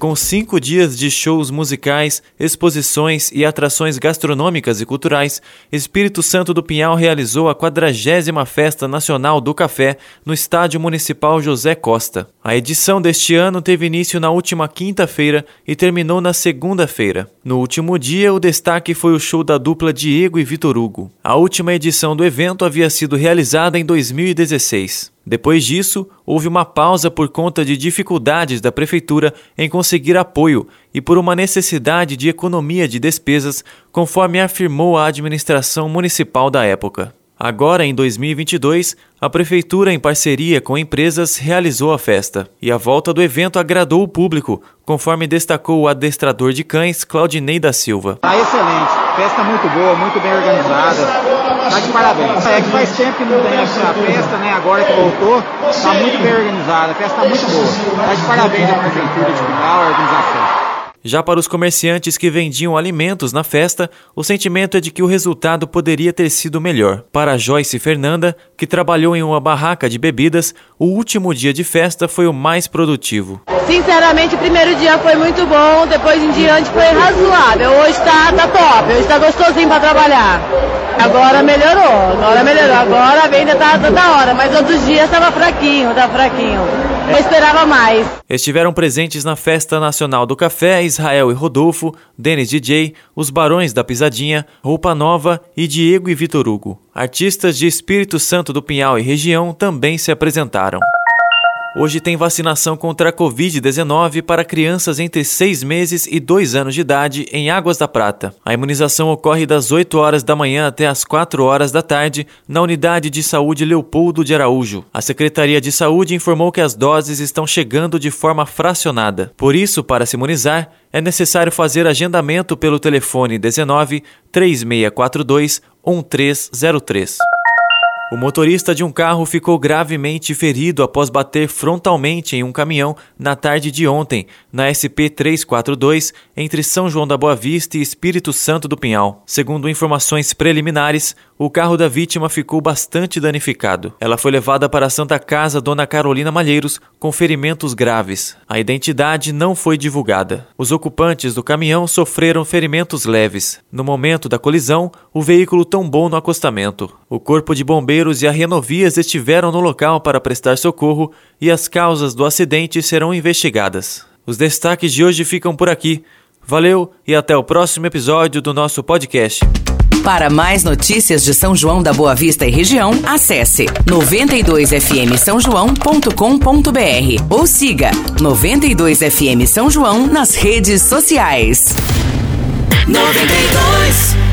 com cinco dias de shows musicais, exposições e atrações gastronômicas e culturais, Espírito Santo do Pinhal realizou a 40 Festa Nacional do Café no Estádio Municipal José Costa. A edição deste ano teve início na última quinta-feira e terminou na segunda-feira. No último dia, o destaque foi o show da dupla Diego e Vitor Hugo. A última edição do evento havia sido realizada em 2016. Depois disso, houve uma pausa por conta de dificuldades da prefeitura em conseguir apoio e por uma necessidade de economia de despesas, conforme afirmou a administração municipal da época. Agora, em 2022, a prefeitura, em parceria com empresas, realizou a festa. E a volta do evento agradou o público, conforme destacou o adestrador de cães, Claudinei da Silva. Tá excelente, festa muito boa, muito bem organizada. Tá de parabéns. É que faz tempo que não tem a festa, né? Agora que voltou, tá muito bem organizada, a festa tá muito boa. Tá de parabéns à prefeitura de Pinhal. Já para os comerciantes que vendiam alimentos na festa, o sentimento é de que o resultado poderia ter sido melhor. Para Joyce Fernanda, que trabalhou em uma barraca de bebidas, o último dia de festa foi o mais produtivo. Sinceramente, o primeiro dia foi muito bom, depois em diante foi razoável. Hoje está tá top, hoje está gostosinho para trabalhar. Agora melhorou, agora melhorou. Agora a venda tá da hora, mas outros dias estava fraquinho, estava fraquinho. Eu esperava mais. Estiveram presentes na Festa Nacional do Café Israel e Rodolfo, Denis DJ, os Barões da Pisadinha, Roupa Nova e Diego e Vitor Hugo. Artistas de Espírito Santo do Pinhal e região também se apresentaram. Hoje tem vacinação contra a Covid-19 para crianças entre 6 meses e 2 anos de idade em Águas da Prata. A imunização ocorre das 8 horas da manhã até as 4 horas da tarde na Unidade de Saúde Leopoldo de Araújo. A Secretaria de Saúde informou que as doses estão chegando de forma fracionada. Por isso, para se imunizar, é necessário fazer agendamento pelo telefone 19 3642 1303. O motorista de um carro ficou gravemente ferido após bater frontalmente em um caminhão na tarde de ontem, na SP 342, entre São João da Boa Vista e Espírito Santo do Pinhal. Segundo informações preliminares, o carro da vítima ficou bastante danificado. Ela foi levada para a Santa Casa Dona Carolina Malheiros com ferimentos graves. A identidade não foi divulgada. Os ocupantes do caminhão sofreram ferimentos leves. No momento da colisão, o veículo tombou no acostamento. O corpo de bombeiros e a Renovias estiveram no local para prestar socorro e as causas do acidente serão investigadas. Os destaques de hoje ficam por aqui. Valeu e até o próximo episódio do nosso podcast. Para mais notícias de São João da Boa Vista e região, acesse 92fm São João.com.br ou siga 92fm São João nas redes sociais. 92